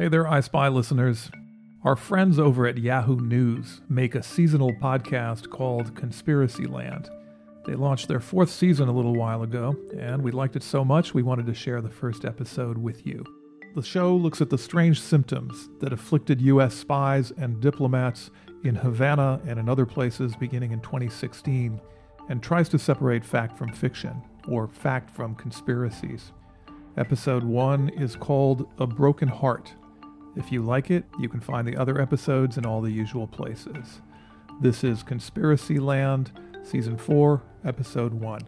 Hey there, I Spy listeners. Our friends over at Yahoo News make a seasonal podcast called Conspiracyland. They launched their fourth season a little while ago, and we liked it so much we wanted to share the first episode with you. The show looks at the strange symptoms that afflicted U.S. spies and diplomats in Havana and in other places beginning in 2016, and tries to separate fact from fiction, or fact from conspiracies. Episode 1 is called A Broken Heart. If you like it, you can find the other episodes in all the usual places. This is Conspiracyland, Season 4, Episode 1.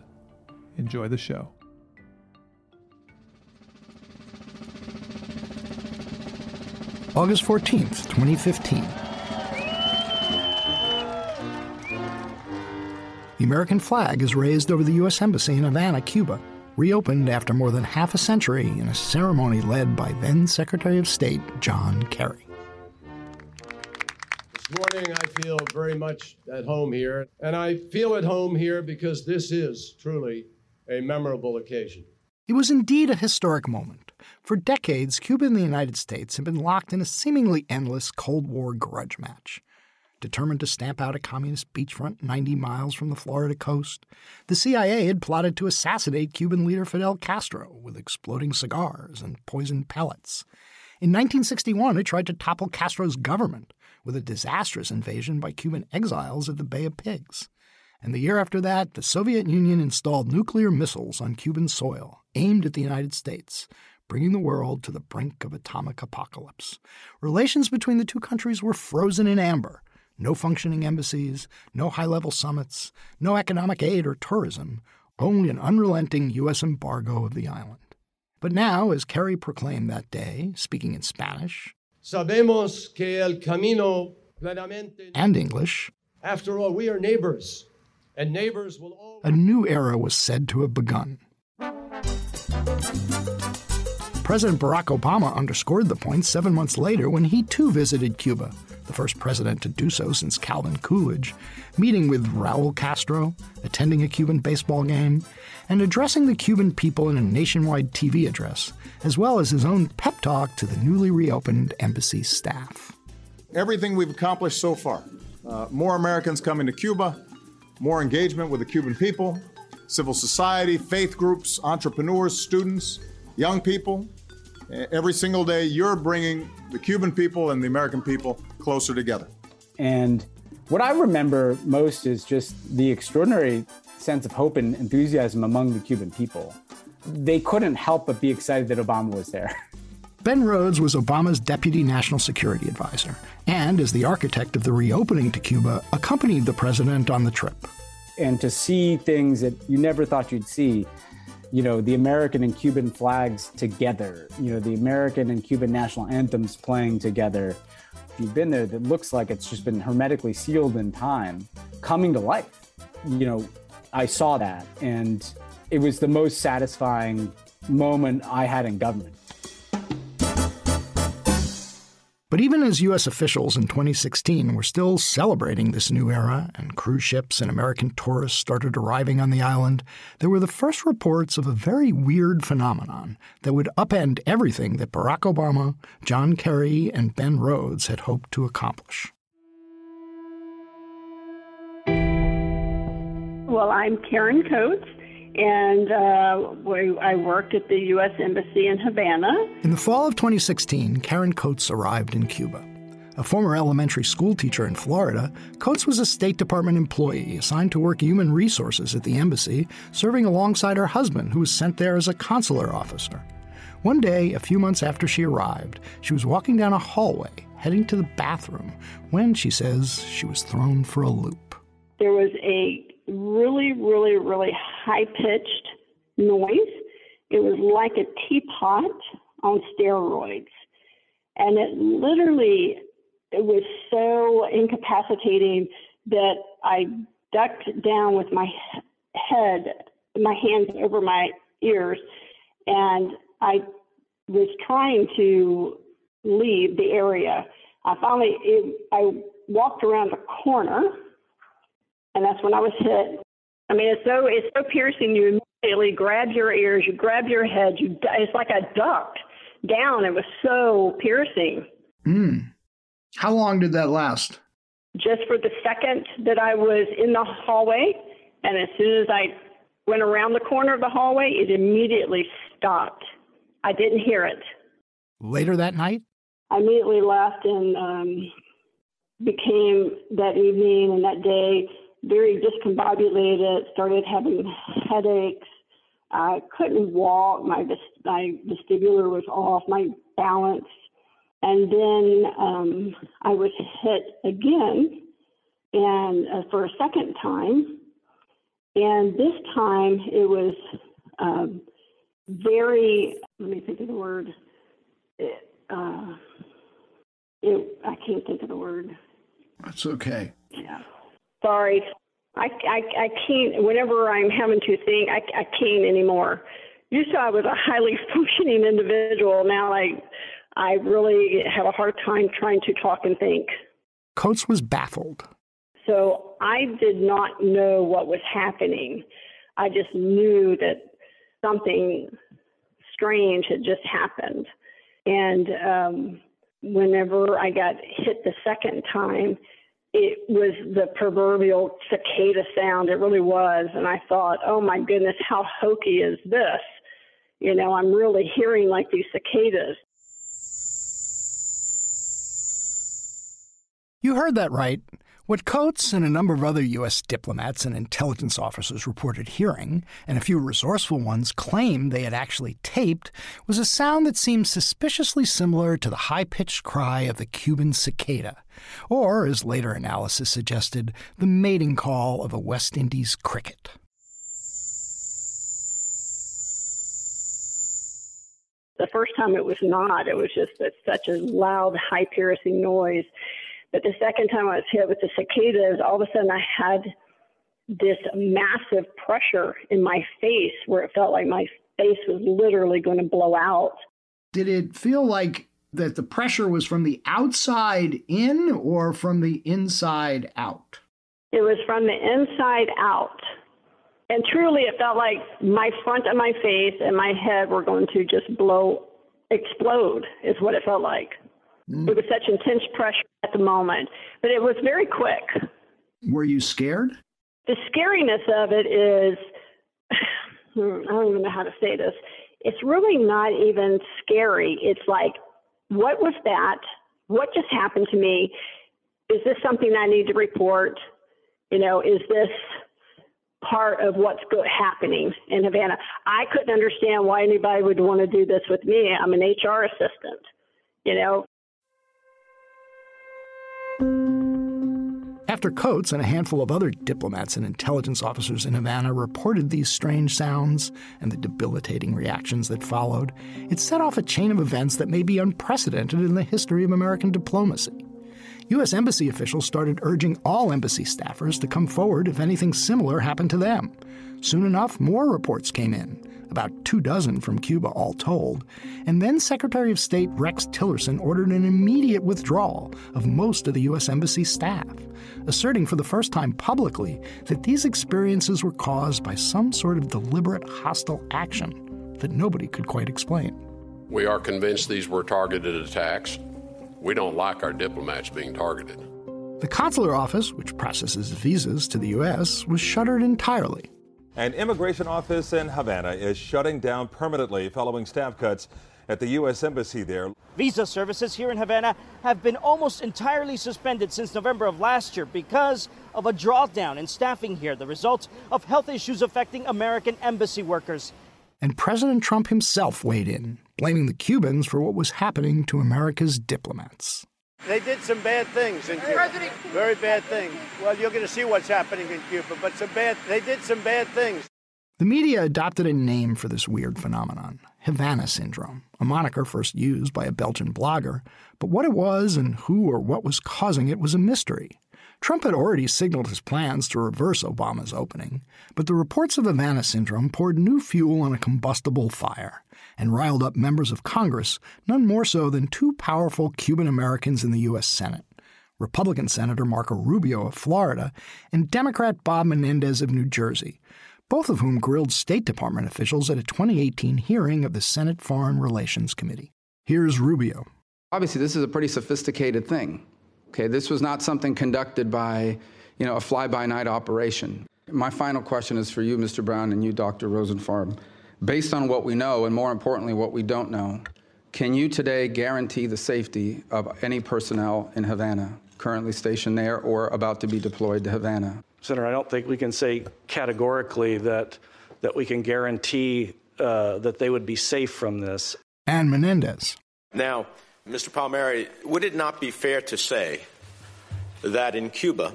Enjoy the show. August 14th, 2015. The American flag is raised over the U.S. Embassy in Havana, Cuba, reopened after more than half a century in a ceremony led by then Secretary of State John Kerry. This morning, I feel very much at home here, and I feel at home here because this is truly a memorable occasion. It was indeed a historic moment. For decades, Cuba and the United States have been locked in a seemingly endless Cold War grudge match. Determined to stamp out a communist beachfront 90 miles from the Florida coast, the CIA had plotted to assassinate Cuban leader Fidel Castro with exploding cigars and poisoned pellets. In 1961, it tried to topple Castro's government with a disastrous invasion by Cuban exiles at the Bay of Pigs. And the year after that, the Soviet Union installed nuclear missiles on Cuban soil aimed at the United States, bringing the world to the brink of atomic apocalypse. Relations between the two countries were frozen in amber. No functioning embassies, no high level summits, no economic aid or tourism, only an unrelenting U.S. embargo of the island. But now, as Kerry proclaimed that day, speaking in Spanish Sabemos que el camino plenamente. and English, After all, we are neighbors, and neighbors will always. a new era was said to have begun. President Barack Obama underscored the point seven months later when he too visited Cuba, the first president to do so since Calvin Coolidge, meeting with Raul Castro, attending a Cuban baseball game, and addressing the Cuban people in a nationwide TV address, as well as his own pep talk to the newly reopened embassy staff. everything we've accomplished so far uh, more Americans coming to Cuba, more engagement with the Cuban people, civil society, faith groups, entrepreneurs, students, young people. Every single day, you're bringing the Cuban people and the American people closer together. And what I remember most is just the extraordinary sense of hope and enthusiasm among the Cuban people. They couldn't help but be excited that Obama was there. Ben Rhodes was Obama's deputy national security advisor, and as the architect of the reopening to Cuba, accompanied the president on the trip. And to see things that you never thought you'd see, you know, the American and Cuban flags together, you know, the American and Cuban national anthems playing together. If you've been there, that looks like it's just been hermetically sealed in time, coming to life. You know, I saw that, and it was the most satisfying moment I had in government. But even as U.S. officials in 2016 were still celebrating this new era and cruise ships and American tourists started arriving on the island, there were the first reports of a very weird phenomenon that would upend everything that Barack Obama, John Kerry, and Ben Rhodes had hoped to accomplish. Well, I'm Karen Coates, and uh, I worked at the U.S. Embassy in Havana. In the fall of 2016, Karen Coates arrived in Cuba. A former elementary school teacher in Florida, Coates was a State Department employee assigned to work human resources at the embassy, serving alongside her husband, who was sent there as a consular officer. One day, a few months after she arrived, she was walking down a hallway, heading to the bathroom, when, she says, she was thrown for a loop. There was a really, really, really high pitched noise. It was like a teapot on steroids. And it literally it was so incapacitating that I ducked down with my head, my hands over my ears, and I was trying to leave the area. I finally, it, I walked around the corner, and that's when I was hit. I mean, it's so it's so piercing. You immediately grab your ears, you grab your head. You it's like I ducked down. It was so piercing. Hmm. How long did that last? Just for the second that I was in the hallway, and as soon as I went around the corner of the hallway, it immediately stopped. I didn't hear it. Later that night? I immediately left and um, became that evening and that day very discombobulated, started having headaches. I couldn't walk. My, my vestibular was off, my balance. And then um, I was hit again, and uh, for a second time. And this time it was um, very, let me think of the word. It, uh, it, I can't think of the word. That's okay. Yeah. Sorry. I, I, I can't, whenever I'm having to think, I, I can't anymore. You to, I was a highly functioning individual. Now I, I really have a hard time trying to talk and think. Coates was baffled. So I did not know what was happening. I just knew that something strange had just happened. And um, whenever I got hit the second time, it was the proverbial cicada sound. It really was. And I thought, oh my goodness, how hokey is this? You know, I'm really hearing like these cicadas. You heard that right. What Coates and a number of other U.S. diplomats and intelligence officers reported hearing, and a few resourceful ones claimed they had actually taped, was a sound that seemed suspiciously similar to the high pitched cry of the Cuban cicada, or, as later analysis suggested, the mating call of a West Indies cricket. The first time it was not, it was just such a loud, high piercing noise but the second time I was hit with the cicadas, all of a sudden I had this massive pressure in my face where it felt like my face was literally going to blow out. Did it feel like that the pressure was from the outside in or from the inside out? It was from the inside out. And truly, it felt like my front of my face and my head were going to just blow, explode, is what it felt like. Mm. It was such intense pressure at the moment, but it was very quick. Were you scared? The scariness of it is, I don't even know how to say this. It's really not even scary. It's like, what was that? What just happened to me? Is this something I need to report? You know, is this part of what's go- happening in Havana? I couldn't understand why anybody would want to do this with me. I'm an HR assistant. You know, After Coates and a handful of other diplomats and intelligence officers in Havana reported these strange sounds and the debilitating reactions that followed, it set off a chain of events that may be unprecedented in the history of American diplomacy. U.S. Embassy officials started urging all embassy staffers to come forward if anything similar happened to them. Soon enough, more reports came in about two dozen from Cuba all told, and then Secretary of State Rex Tillerson ordered an immediate withdrawal of most of the U.S. Embassy staff, asserting for the first time publicly that these experiences were caused by some sort of deliberate hostile action that nobody could quite explain. We are convinced these were targeted attacks. We don't like our diplomats being targeted. The consular office, which processes visas to the U.S., was shuttered entirely an immigration office in Havana is shutting down permanently following staff cuts at the U.S. Embassy there. Visa services here in Havana have been almost entirely suspended since November of last year because of a drawdown in staffing here, the result of health issues affecting American embassy workers. And President Trump himself weighed in, blaming the Cubans for what was happening to America's diplomats. They did some bad things in Cuba. Very bad things. Well, you're going to see what's happening in Cuba, but some bad. They did some bad things. The media adopted a name for this weird phenomenon Havana Syndrome, a moniker first used by a Belgian blogger, but what it was and who or what was causing it was a mystery. Trump had already signaled his plans to reverse Obama's opening, but the reports of Havana Syndrome poured new fuel on a combustible fire and riled up members of Congress, none more so than two powerful Cuban Americans in the U.S. Senate. Republican Senator Marco Rubio of Florida and Democrat Bob Menendez of New Jersey, both of whom grilled State Department officials at a 2018 hearing of the Senate Foreign Relations Committee. Here's Rubio. Obviously, this is a pretty sophisticated thing. Okay, this was not something conducted by, you know, a fly-by-night operation. My final question is for you, Mr. Brown, and you, Dr. Rosenfarb. Based on what we know, and more importantly, what we don't know, can you today guarantee the safety of any personnel in Havana currently stationed there or about to be deployed to Havana? Senator, I don't think we can say categorically that that we can guarantee uh, that they would be safe from this. And Menendez. Now, Mr. Palmieri, would it not be fair to say that in Cuba,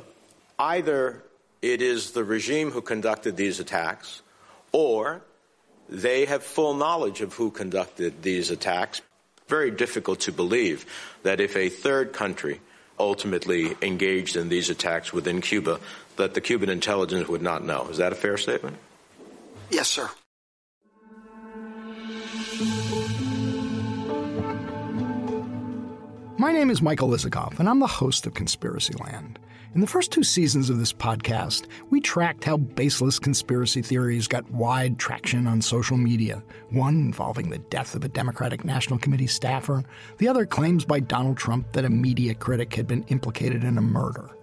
either it is the regime who conducted these attacks, or they have full knowledge of who conducted these attacks? Very difficult to believe that if a third country ultimately engaged in these attacks within Cuba, that the Cuban intelligence would not know. Is that a fair statement? Yes, sir. My name is Michael Isikoff, and I'm the host of Conspiracy Land. In the first two seasons of this podcast, we tracked how baseless conspiracy theories got wide traction on social media. One involving the death of a Democratic National Committee staffer, the other claims by Donald Trump that a media critic had been implicated in a murder.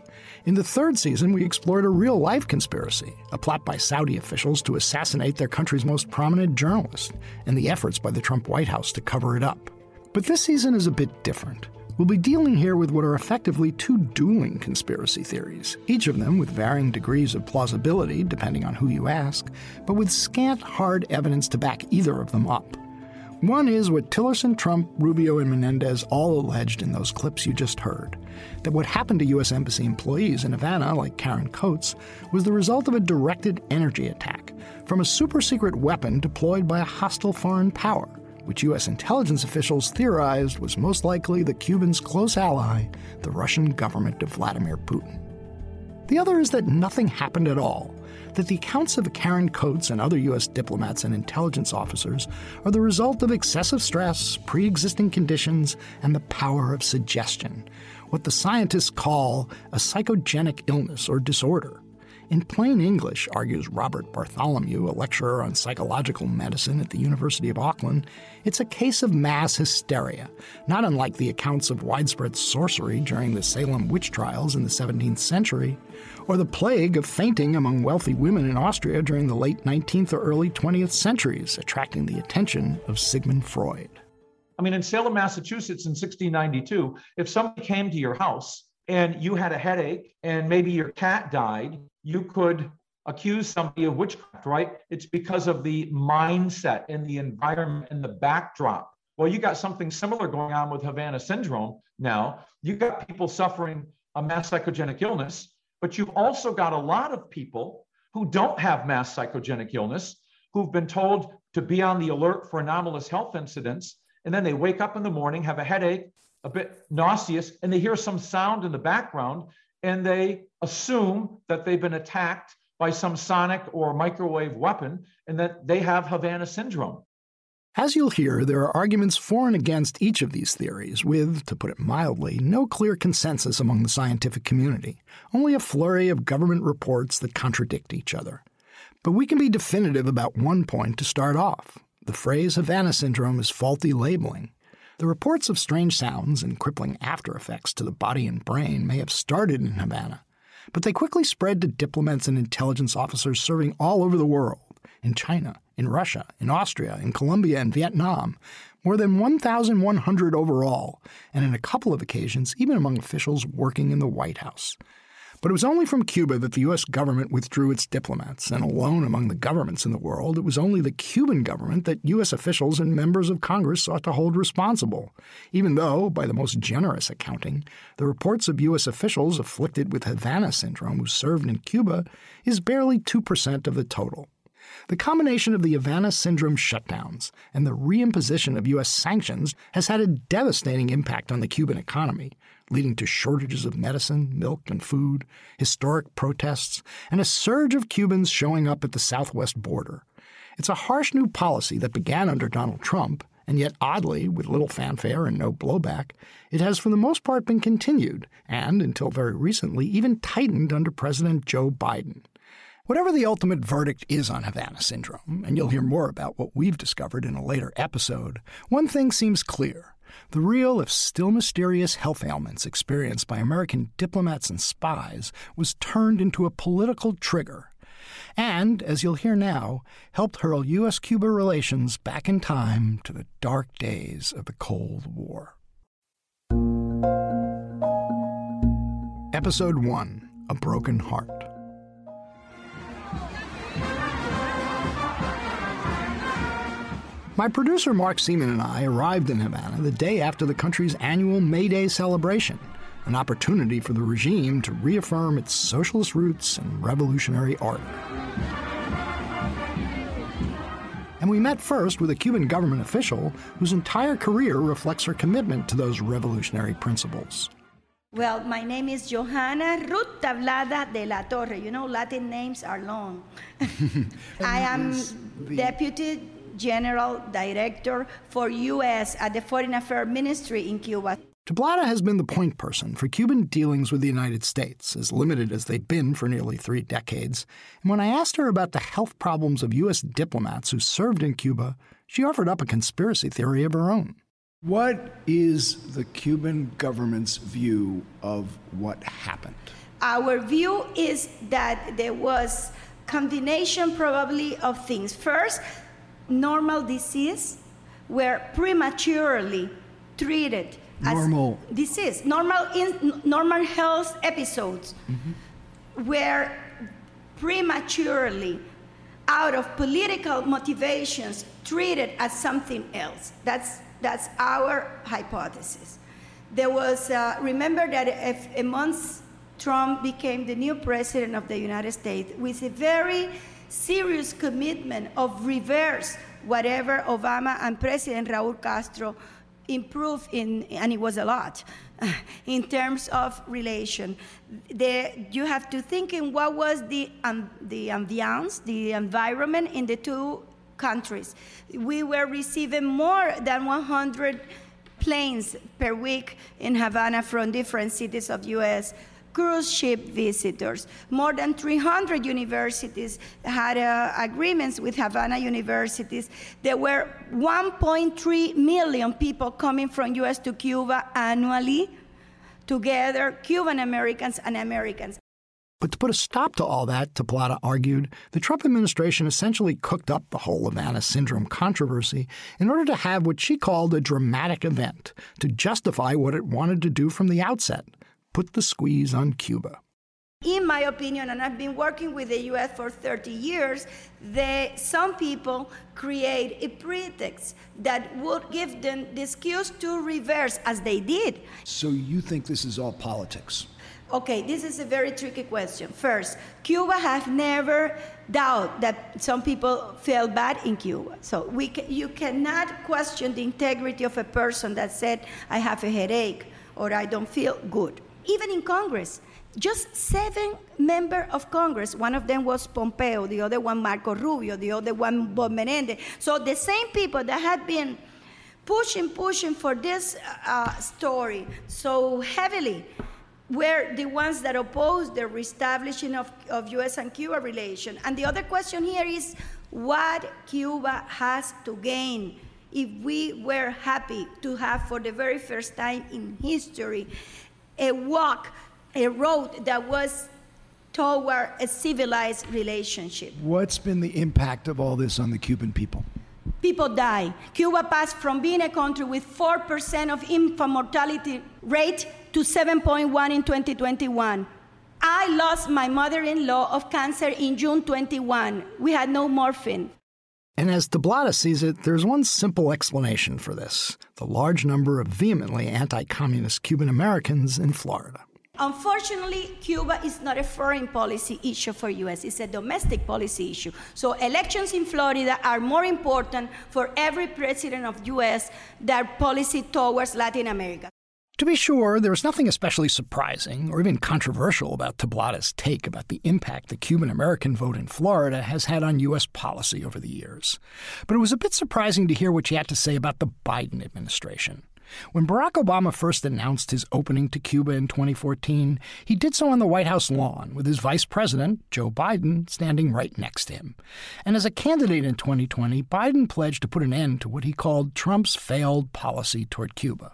In the third season, we explored a real life conspiracy, a plot by Saudi officials to assassinate their country's most prominent journalist, and the efforts by the Trump White House to cover it up. But this season is a bit different. We'll be dealing here with what are effectively two dueling conspiracy theories, each of them with varying degrees of plausibility depending on who you ask, but with scant hard evidence to back either of them up. One is what Tillerson, Trump, Rubio, and Menendez all alleged in those clips you just heard that what happened to U.S. Embassy employees in Havana, like Karen Coates, was the result of a directed energy attack from a super secret weapon deployed by a hostile foreign power, which U.S. intelligence officials theorized was most likely the Cubans' close ally, the Russian government of Vladimir Putin. The other is that nothing happened at all that the accounts of Karen Coates and other U.S. diplomats and intelligence officers are the result of excessive stress, pre existing conditions, and the power of suggestion, what the scientists call a psychogenic illness or disorder. In plain English, argues Robert Bartholomew, a lecturer on psychological medicine at the University of Auckland, it's a case of mass hysteria, not unlike the accounts of widespread sorcery during the Salem witch trials in the 17th century, or the plague of fainting among wealthy women in Austria during the late 19th or early 20th centuries, attracting the attention of Sigmund Freud. I mean, in Salem, Massachusetts in 1692, if somebody came to your house and you had a headache and maybe your cat died, you could accuse somebody of witchcraft, right? It's because of the mindset and the environment and the backdrop. Well, you got something similar going on with Havana syndrome now. You got people suffering a mass psychogenic illness, but you've also got a lot of people who don't have mass psychogenic illness who've been told to be on the alert for anomalous health incidents. And then they wake up in the morning, have a headache, a bit nauseous, and they hear some sound in the background and they assume that they've been attacked by some sonic or microwave weapon and that they have Havana syndrome. As you'll hear, there are arguments for and against each of these theories, with, to put it mildly, no clear consensus among the scientific community, only a flurry of government reports that contradict each other. But we can be definitive about one point to start off. The phrase Havana syndrome is faulty labeling. The reports of strange sounds and crippling after effects to the body and brain may have started in Havana, but they quickly spread to diplomats and intelligence officers serving all over the world in China, in Russia, in Austria, in Colombia, and Vietnam, more than 1,100 overall, and in a couple of occasions, even among officials working in the White House. But it was only from Cuba that the U.S. government withdrew its diplomats, and alone among the governments in the world, it was only the Cuban government that U.S. officials and members of Congress sought to hold responsible, even though, by the most generous accounting, the reports of U.S. officials afflicted with Havana syndrome who served in Cuba is barely 2% of the total. The combination of the Havana Syndrome shutdowns and the reimposition of U.S. sanctions has had a devastating impact on the Cuban economy, leading to shortages of medicine, milk, and food, historic protests, and a surge of Cubans showing up at the southwest border. It's a harsh new policy that began under Donald Trump, and yet oddly, with little fanfare and no blowback, it has for the most part been continued, and, until very recently, even tightened under President Joe Biden. Whatever the ultimate verdict is on Havana syndrome, and you'll hear more about what we've discovered in a later episode, one thing seems clear. The real, if still mysterious, health ailments experienced by American diplomats and spies was turned into a political trigger. And, as you'll hear now, helped hurl U.S. Cuba relations back in time to the dark days of the Cold War. Episode 1 A Broken Heart. My producer Mark Seaman and I arrived in Havana the day after the country's annual May Day celebration, an opportunity for the regime to reaffirm its socialist roots and revolutionary ardor. And we met first with a Cuban government official whose entire career reflects her commitment to those revolutionary principles. Well, my name is Johanna Ruth Tablada de la Torre. You know, Latin names are long. I am. Deputy General Director for U.S. at the Foreign Affairs Ministry in Cuba. Tablada has been the point person for Cuban dealings with the United States, as limited as they've been for nearly three decades. And when I asked her about the health problems of U.S. diplomats who served in Cuba, she offered up a conspiracy theory of her own. What is the Cuban government's view of what happened? Our view is that there was combination probably of things. First, normal disease were prematurely treated normal as disease, normal in, normal health episodes mm-hmm. were prematurely out of political motivations treated as something else. That's that's our hypothesis. There was uh, remember that if a month Trump became the new president of the United States with a very serious commitment of reverse whatever Obama and President Raul Castro improved in, and it was a lot, in terms of relation. The, you have to think in what was the, um, the ambiance, the environment in the two countries. We were receiving more than 100 planes per week in Havana from different cities of U.S cruise ship visitors. More than 300 universities had uh, agreements with Havana universities. There were 1.3 million people coming from US to Cuba annually, together, Cuban Americans and Americans. But to put a stop to all that, Tablada argued, the Trump administration essentially cooked up the whole Havana syndrome controversy in order to have what she called a dramatic event to justify what it wanted to do from the outset put the squeeze on Cuba. In my opinion, and I've been working with the U.S. for 30 years, they, some people create a pretext that would give them the excuse to reverse, as they did. So you think this is all politics? Okay, this is a very tricky question. First, Cuba has never doubt that some people feel bad in Cuba. So we ca- you cannot question the integrity of a person that said, I have a headache or I don't feel good even in Congress. Just seven members of Congress, one of them was Pompeo, the other one Marco Rubio, the other one Bob Menendez. So the same people that had been pushing, pushing for this uh, story so heavily were the ones that opposed the reestablishing of, of U.S. and Cuba relations. And the other question here is what Cuba has to gain if we were happy to have, for the very first time in history, a walk, a road that was toward a civilized relationship. What's been the impact of all this on the Cuban people? People die. Cuba passed from being a country with 4% of infant mortality rate to 7.1 in 2021. I lost my mother-in-law of cancer in June 21. We had no morphine. And as Tablada sees it, there's one simple explanation for this the large number of vehemently anti communist Cuban Americans in Florida. Unfortunately, Cuba is not a foreign policy issue for US, it's a domestic policy issue. So elections in Florida are more important for every president of US than policy towards Latin America. To be sure, there is nothing especially surprising or even controversial about Tablada's take about the impact the Cuban American vote in Florida has had on U.S. policy over the years. But it was a bit surprising to hear what she had to say about the Biden administration. When Barack Obama first announced his opening to Cuba in 2014, he did so on the White House lawn with his vice president, Joe Biden, standing right next to him. And as a candidate in 2020, Biden pledged to put an end to what he called Trump's failed policy toward Cuba.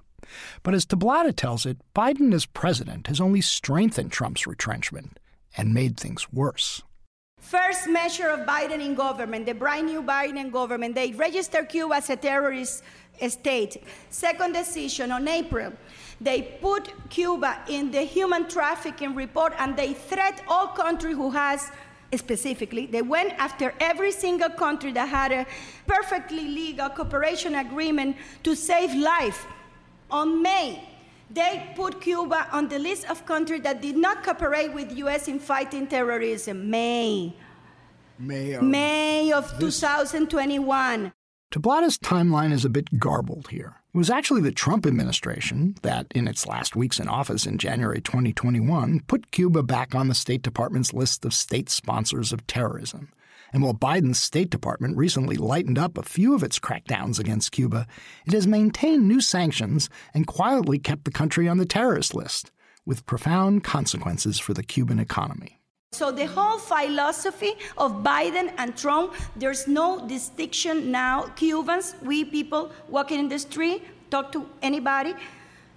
But as Tablada tells it, Biden as president has only strengthened Trump's retrenchment and made things worse. First measure of Biden in government, the brand new Biden government, they registered Cuba as a terrorist state. Second decision on April, they put Cuba in the human trafficking report and they threat all country who has specifically they went after every single country that had a perfectly legal cooperation agreement to save life on May, they put Cuba on the list of countries that did not cooperate with U.S. in fighting terrorism. May. May of, May of 2021. Tablada's timeline is a bit garbled here. It was actually the Trump administration that, in its last weeks in office in January 2021, put Cuba back on the State Department's list of state sponsors of terrorism. And while Biden's State Department recently lightened up a few of its crackdowns against Cuba, it has maintained new sanctions and quietly kept the country on the terrorist list, with profound consequences for the Cuban economy. So, the whole philosophy of Biden and Trump, there's no distinction now. Cubans, we people walking in the street, talk to anybody,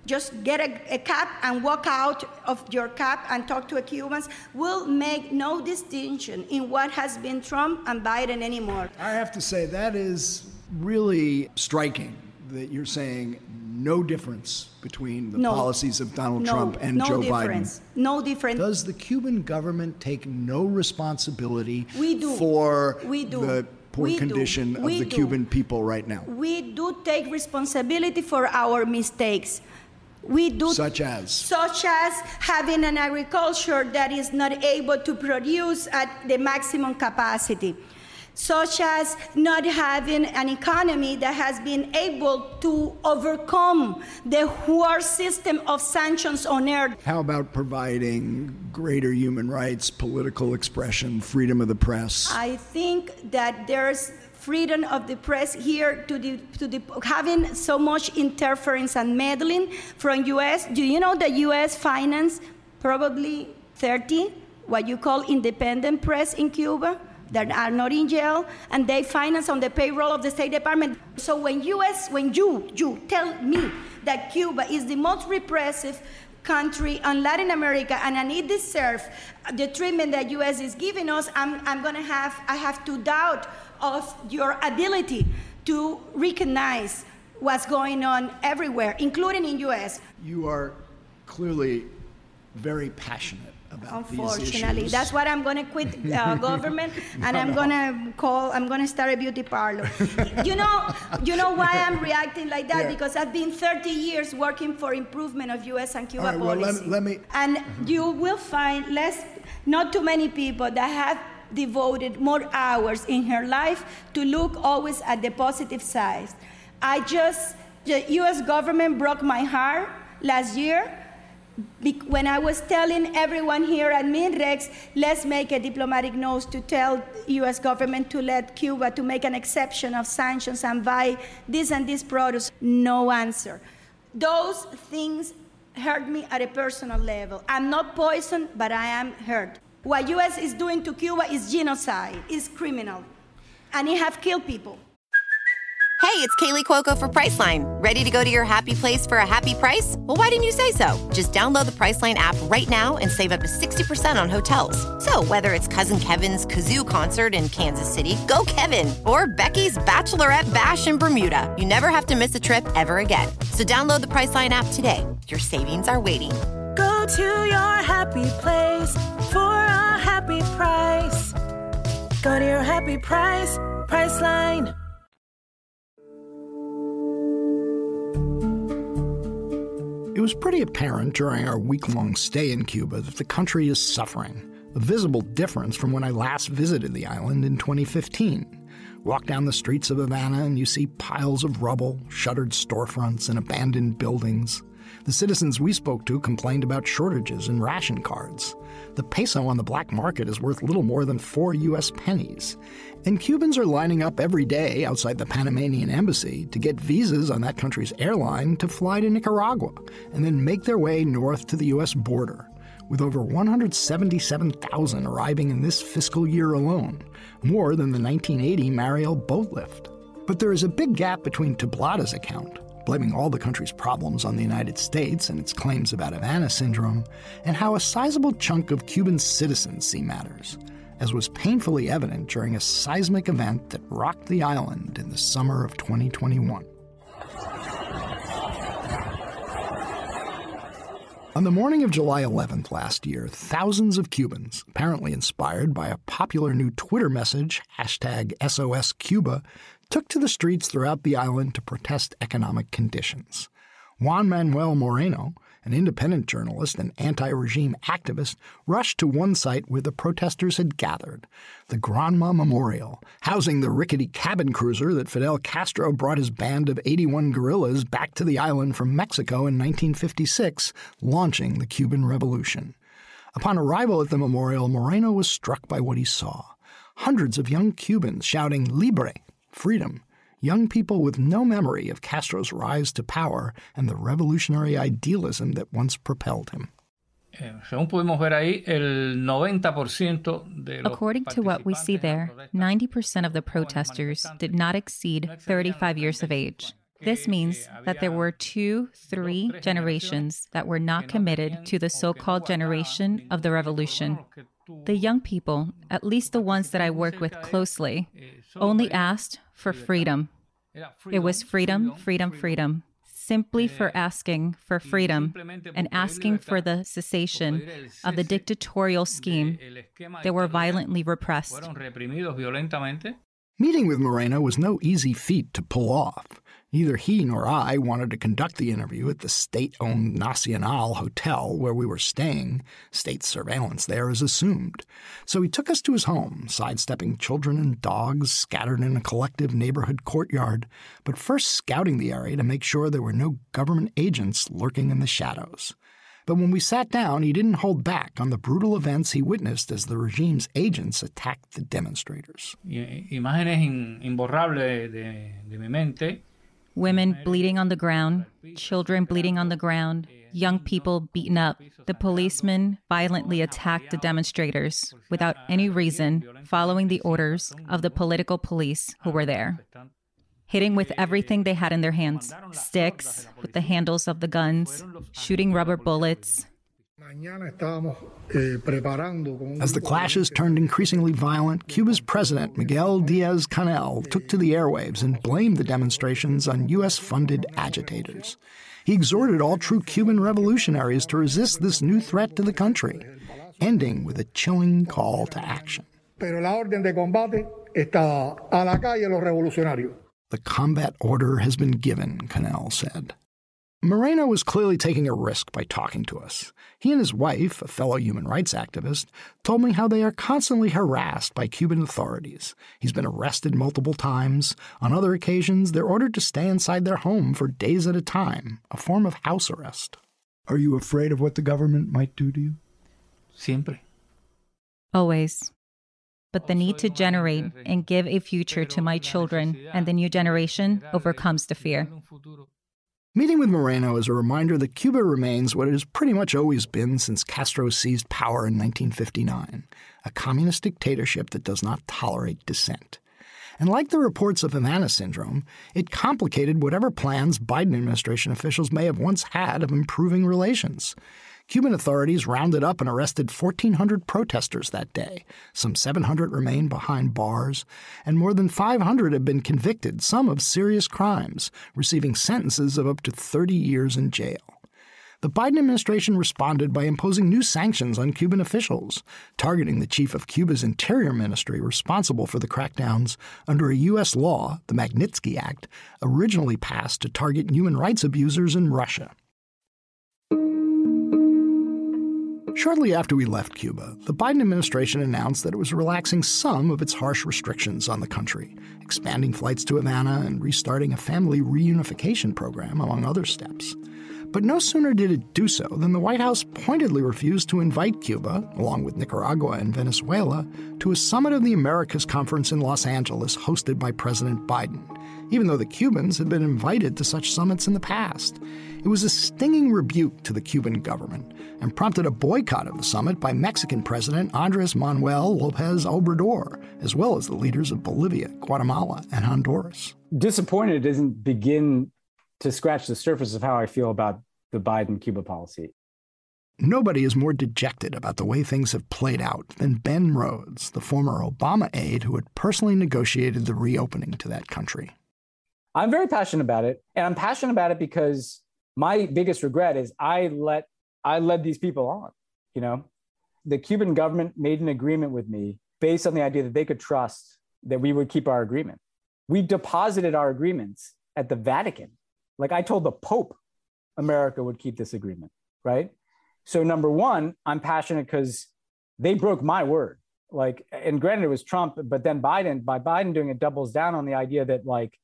just get a, a, cab and walk out of your cab and talk to a Cubans will make no distinction in what has been Trump and Biden anymore. I have to say that is really striking that you're saying no difference between the no. policies of Donald no, Trump and no Joe difference. Biden. No difference. Does the Cuban government take no responsibility we do. for we do. the poor we condition do. of we the do. Cuban people right now? We do take responsibility for our mistakes. We do such as such as having an agriculture that is not able to produce at the maximum capacity such as not having an economy that has been able to overcome the war system of sanctions on earth. How about providing greater human rights, political expression, freedom of the press? I think that there's freedom of the press here to the, to the having so much interference and meddling from US. Do you know the US finance probably 30 what you call independent press in Cuba? that are not in jail and they finance on the payroll of the State Department. So when US, when you, you tell me that Cuba is the most repressive country in Latin America and it deserves the treatment that US is giving us, I'm, I'm gonna have, I have to doubt of your ability to recognize what's going on everywhere, including in US. You are clearly very passionate about the Unfortunately, that's why I'm going to quit uh, government and no, I'm no. going to call. I'm going to start a beauty parlor. you know, you know why I'm reacting like that? Yeah. Because I've been 30 years working for improvement of U.S. and Cuba right, policy. Well, let, let me. And you will find less, not too many people that have devoted more hours in her life to look always at the positive side. I just, the U.S. government broke my heart last year when I was telling everyone here at MINREX, let's make a diplomatic note to tell U.S. government to let Cuba to make an exception of sanctions and buy this and this products, no answer. Those things hurt me at a personal level. I'm not poisoned, but I am hurt. What U.S. is doing to Cuba is genocide, is criminal, and it have killed people. Hey, it's Kaley Cuoco for Priceline. Ready to go to your happy place for a happy price? Well, why didn't you say so? Just download the Priceline app right now and save up to 60% on hotels. So, whether it's Cousin Kevin's Kazoo concert in Kansas City, go Kevin, or Becky's Bachelorette Bash in Bermuda, you never have to miss a trip ever again. So, download the Priceline app today. Your savings are waiting. Go to your happy place for a happy price. Go to your happy price, Priceline. It was pretty apparent during our week long stay in Cuba that the country is suffering, a visible difference from when I last visited the island in 2015. Walk down the streets of Havana and you see piles of rubble, shuttered storefronts, and abandoned buildings. The citizens we spoke to complained about shortages in ration cards. The peso on the black market is worth little more than four U.S. pennies. And Cubans are lining up every day outside the Panamanian embassy to get visas on that country's airline to fly to Nicaragua and then make their way north to the U.S. border, with over 177,000 arriving in this fiscal year alone, more than the 1980 Mariel boat lift. But there is a big gap between Tablada's account, blaming all the country's problems on the United States and its claims about Havana syndrome, and how a sizable chunk of Cuban citizens see matters, as was painfully evident during a seismic event that rocked the island in the summer of 2021. On the morning of July 11th last year, thousands of Cubans, apparently inspired by a popular new Twitter message, hashtag SOSCuba, took to the streets throughout the island to protest economic conditions. Juan Manuel Moreno, an independent journalist and anti regime activist, rushed to one site where the protesters had gathered the Granma Memorial, housing the rickety cabin cruiser that Fidel Castro brought his band of 81 guerrillas back to the island from Mexico in 1956, launching the Cuban Revolution. Upon arrival at the memorial, Moreno was struck by what he saw hundreds of young Cubans shouting Libre, freedom, young people with no memory of Castro's rise to power and the revolutionary idealism that once propelled him. According to what we see there, 90% of the protesters did not exceed 35 years of age. This means that there were two, three generations that were not committed to the so called generation of the revolution. The young people, at least the ones that I work with closely, only asked for freedom. It was freedom, freedom, freedom. Simply for asking for freedom and asking for the cessation of the dictatorial scheme, they were violently repressed. Meeting with Moreno was no easy feat to pull off. Neither he nor I wanted to conduct the interview at the state owned Nacional Hotel where we were staying. State surveillance there is assumed. So he took us to his home, sidestepping children and dogs scattered in a collective neighborhood courtyard, but first scouting the area to make sure there were no government agents lurking in the shadows. But when we sat down, he didn't hold back on the brutal events he witnessed as the regime's agents attacked the demonstrators. Eh, imágenes imborrables de, de mi mente women bleeding on the ground, children bleeding on the ground, young people beaten up. The policemen violently attacked the demonstrators without any reason, following the orders of the political police who were there. Hitting with everything they had in their hands sticks with the handles of the guns, shooting rubber bullets, As the clashes turned increasingly violent, Cuba's president, Miguel Diaz Canel, took to the airwaves and blamed the demonstrations on U.S. funded agitators. He exhorted all true Cuban revolutionaries to resist this new threat to the country, ending with a chilling call to action. The combat order has been given, Canel said. Moreno was clearly taking a risk by talking to us. He and his wife, a fellow human rights activist, told me how they are constantly harassed by Cuban authorities. He's been arrested multiple times. On other occasions, they're ordered to stay inside their home for days at a time, a form of house arrest. Are you afraid of what the government might do to you? Siempre. Always. But the need to generate and give a future to my children and the new generation overcomes the fear. Meeting with Moreno is a reminder that Cuba remains what it has pretty much always been since Castro seized power in 1959 a communist dictatorship that does not tolerate dissent. And like the reports of Havana syndrome, it complicated whatever plans Biden administration officials may have once had of improving relations. Cuban authorities rounded up and arrested 1,400 protesters that day. Some 700 remain behind bars, and more than 500 have been convicted, some of serious crimes, receiving sentences of up to 30 years in jail. The Biden administration responded by imposing new sanctions on Cuban officials, targeting the chief of Cuba's Interior Ministry responsible for the crackdowns under a U.S. law, the Magnitsky Act, originally passed to target human rights abusers in Russia. Shortly after we left Cuba, the Biden administration announced that it was relaxing some of its harsh restrictions on the country, expanding flights to Havana and restarting a family reunification program, among other steps. But no sooner did it do so than the White House pointedly refused to invite Cuba, along with Nicaragua and Venezuela, to a Summit of the Americas conference in Los Angeles hosted by President Biden, even though the Cubans had been invited to such summits in the past. It was a stinging rebuke to the Cuban government and prompted a boycott of the summit by Mexican President Andres Manuel Lopez Obrador, as well as the leaders of Bolivia, Guatemala, and Honduras. Disappointed doesn't begin to scratch the surface of how I feel about the Biden Cuba policy. Nobody is more dejected about the way things have played out than Ben Rhodes, the former Obama aide who had personally negotiated the reopening to that country. I'm very passionate about it, and I'm passionate about it because my biggest regret is I let I led these people on. You know, the Cuban government made an agreement with me based on the idea that they could trust that we would keep our agreement. We deposited our agreements at the Vatican. Like I told the Pope, America would keep this agreement, right? So number one, I'm passionate because they broke my word. Like, and granted, it was Trump, but then Biden, by Biden doing it, doubles down on the idea that like,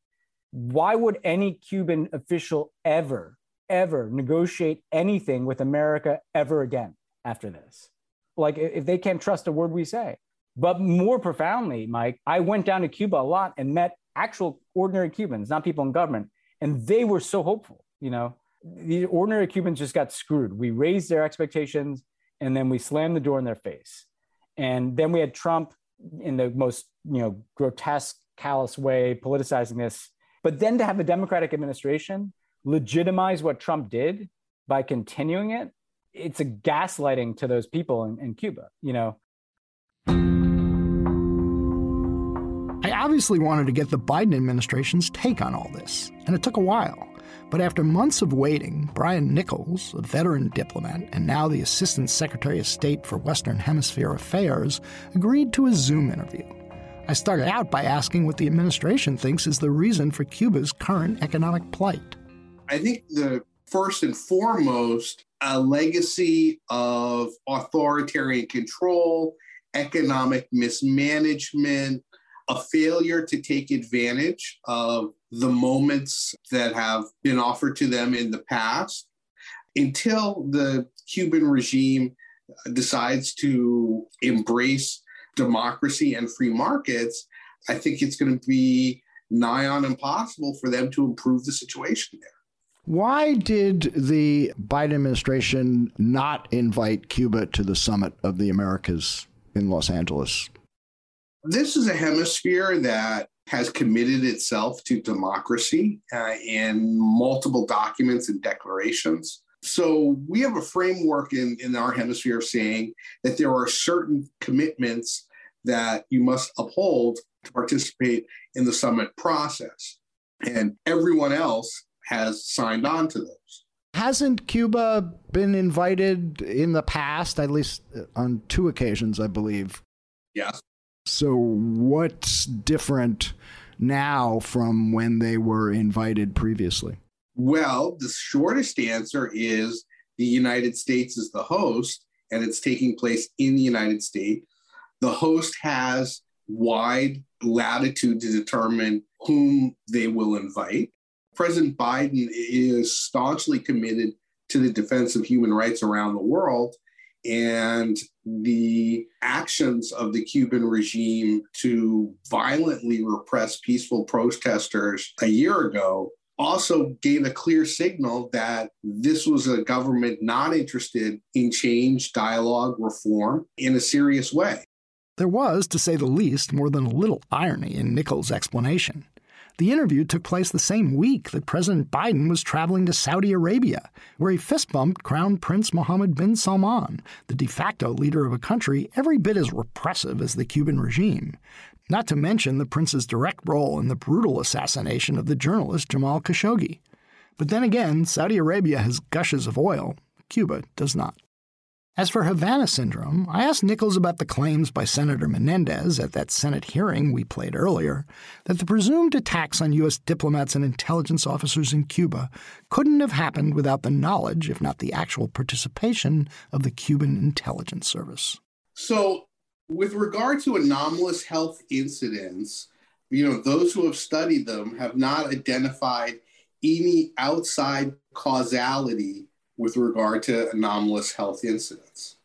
why would any Cuban official ever ever negotiate anything with America ever again after this. Like, if they can't trust a word we say. But more profoundly, Mike, I went down to Cuba a lot and met actual ordinary Cubans, not people in government, and they were so hopeful. You know, the ordinary Cubans just got screwed. We raised their expectations and then we slammed the door in their face. And then we had Trump in the most, you know, grotesque, callous way politicizing this. But then to have a Democratic administration legitimize what Trump did by continuing it, it's a gaslighting to those people in, in Cuba, you know. I obviously wanted to get the Biden administration's take on all this, and it took a while. But after months of waiting, Brian Nichols, a veteran diplomat and now the Assistant Secretary of State for Western Hemisphere Affairs, agreed to a Zoom interview. I started out by asking what the administration thinks is the reason for Cuba's current economic plight. I think the first and foremost, a legacy of authoritarian control, economic mismanagement, a failure to take advantage of the moments that have been offered to them in the past until the Cuban regime decides to embrace democracy and free markets. I think it's going to be nigh on impossible for them to improve the situation there. Why did the Biden administration not invite Cuba to the summit of the Americas in Los Angeles? This is a hemisphere that has committed itself to democracy uh, in multiple documents and declarations. So we have a framework in, in our hemisphere saying that there are certain commitments that you must uphold to participate in the summit process. And everyone else has signed on to those. Hasn't Cuba been invited in the past, at least on two occasions, I believe? Yes. So, what's different now from when they were invited previously? Well, the shortest answer is the United States is the host, and it's taking place in the United States. The host has wide latitude to determine whom they will invite. President Biden is staunchly committed to the defense of human rights around the world. And the actions of the Cuban regime to violently repress peaceful protesters a year ago also gave a clear signal that this was a government not interested in change, dialogue, reform in a serious way. There was, to say the least, more than a little irony in Nichols' explanation. The interview took place the same week that President Biden was traveling to Saudi Arabia, where he fist bumped Crown Prince Mohammed bin Salman, the de facto leader of a country every bit as repressive as the Cuban regime. Not to mention the prince's direct role in the brutal assassination of the journalist Jamal Khashoggi. But then again, Saudi Arabia has gushes of oil, Cuba does not. As for Havana syndrome, I asked Nichols about the claims by Senator Menendez at that Senate hearing we played earlier that the presumed attacks on U.S. diplomats and intelligence officers in Cuba couldn't have happened without the knowledge, if not the actual participation, of the Cuban intelligence service. So, with regard to anomalous health incidents, you know, those who have studied them have not identified any outside causality with regard to anomalous health incidents.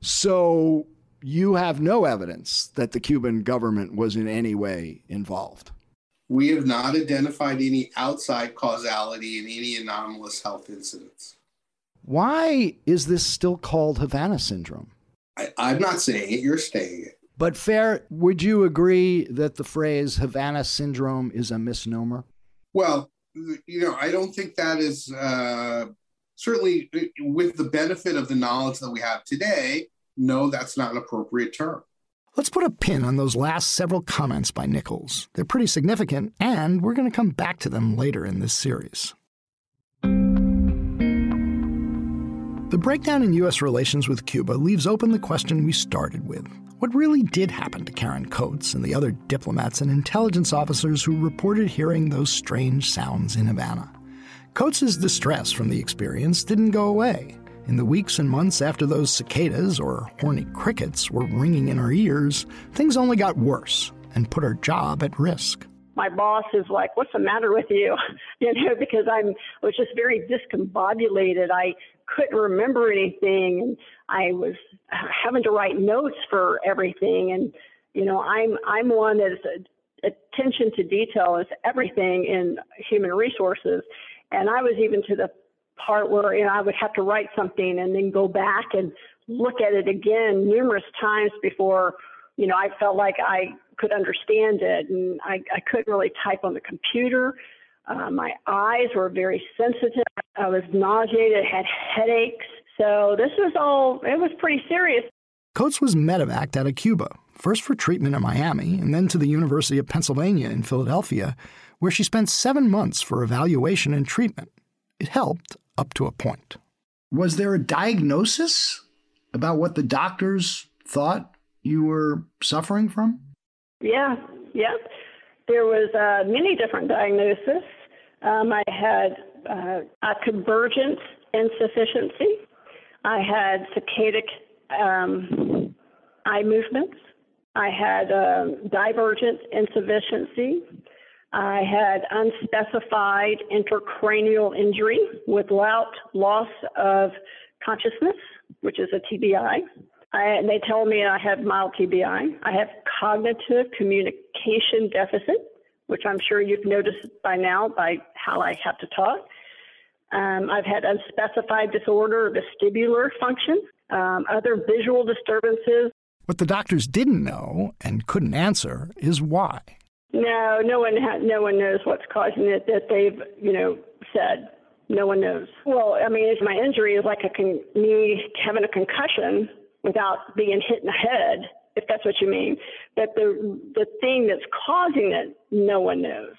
So you have no evidence that the Cuban government was in any way involved. We have not identified any outside causality in any anomalous health incidents. Why is this still called Havana syndrome? I, am not saying it, you're saying it. But, Fair, would you agree that the phrase Havana syndrome is a misnomer? Well, you know, I don't think that is uh, certainly uh, with the benefit of the knowledge that we have today, no, that's not an appropriate term. Let's put a pin on those last several comments by Nichols. They're pretty significant, and we're going to come back to them later in this series. The breakdown in U.S. relations with Cuba leaves open the question we started with. What really did happen to Karen Coates and the other diplomats and intelligence officers who reported hearing those strange sounds in Havana? Coates's distress from the experience didn't go away. In the weeks and months after those cicadas or horny crickets were ringing in her ears, things only got worse and put her job at risk. My boss is like, "What's the matter with you?" You know, because I'm I was just very discombobulated. I couldn't remember anything, and I was having to write notes for everything. And you know, I'm I'm one that is attention to detail is everything in human resources. And I was even to the part where you know I would have to write something and then go back and look at it again numerous times before you know I felt like I could understand it, and I, I couldn't really type on the computer. Uh, my eyes were very sensitive. I was nauseated, had headaches. So this was all, it was pretty serious. Coates was medevaced out of Cuba, first for treatment in Miami and then to the University of Pennsylvania in Philadelphia, where she spent seven months for evaluation and treatment. It helped up to a point. Was there a diagnosis about what the doctors thought you were suffering from? Yeah, yeah. There was uh, many different diagnoses. Um, I had uh, a convergent insufficiency. I had saccadic um, eye movements. I had um, divergent insufficiency. I had unspecified intracranial injury without loss of consciousness, which is a TBI. I, they tell me I have mild TBI. I have cognitive communication deficit, which I'm sure you've noticed by now by how I have to talk. Um, I've had unspecified disorder of vestibular function, um, other visual disturbances. What the doctors didn't know and couldn't answer is why. No, no one ha- no one knows what's causing it that they've you know said. No one knows. Well, I mean, my injury is like a con- me having a concussion without being hit in the head, if that's what you mean. But the the thing that's causing it, no one knows.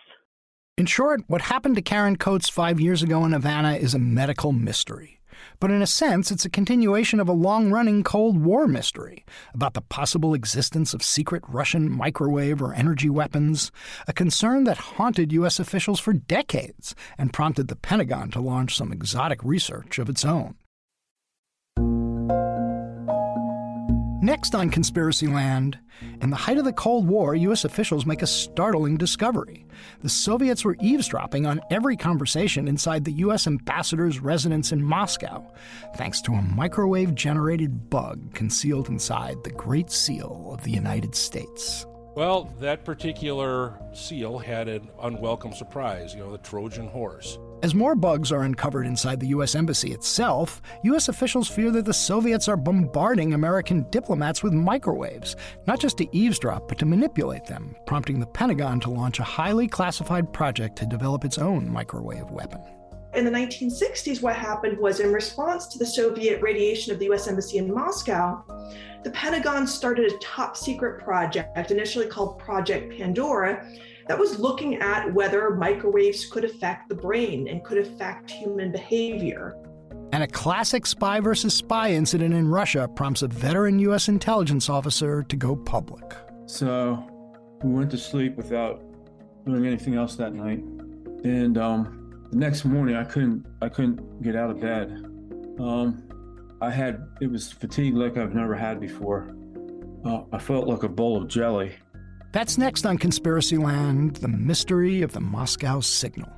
In short, what happened to Karen Coates five years ago in Havana is a medical mystery. But in a sense, it's a continuation of a long running Cold War mystery about the possible existence of secret Russian microwave or energy weapons, a concern that haunted U.S. officials for decades and prompted the Pentagon to launch some exotic research of its own. Next on Conspiracyland, in the height of the Cold War, U.S. officials make a startling discovery. The Soviets were eavesdropping on every conversation inside the U.S. ambassador's residence in Moscow, thanks to a microwave generated bug concealed inside the Great Seal of the United States. Well, that particular seal had an unwelcome surprise, you know, the Trojan horse. As more bugs are uncovered inside the U.S. Embassy itself, U.S. officials fear that the Soviets are bombarding American diplomats with microwaves, not just to eavesdrop, but to manipulate them, prompting the Pentagon to launch a highly classified project to develop its own microwave weapon. In the 1960s, what happened was in response to the Soviet radiation of the US Embassy in Moscow, the Pentagon started a top secret project, initially called Project Pandora, that was looking at whether microwaves could affect the brain and could affect human behavior. And a classic spy versus spy incident in Russia prompts a veteran U.S. intelligence officer to go public. So we went to sleep without doing anything else that night. And um, the next morning, I couldn't, I couldn't get out of bed. Um, I had, it was fatigue like I've never had before. Uh, I felt like a bowl of jelly. That's next on Conspiracyland The Mystery of the Moscow Signal.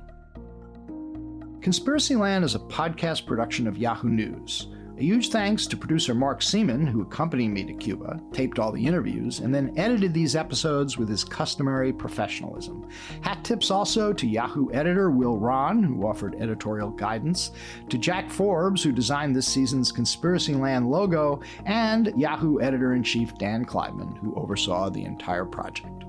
Conspiracyland is a podcast production of Yahoo News. A huge thanks to producer Mark Seaman, who accompanied me to Cuba, taped all the interviews, and then edited these episodes with his customary professionalism. Hat tips also to Yahoo editor Will Rahn, who offered editorial guidance, to Jack Forbes, who designed this season's Conspiracyland logo, and Yahoo editor in chief Dan Klaidman, who oversaw the entire project.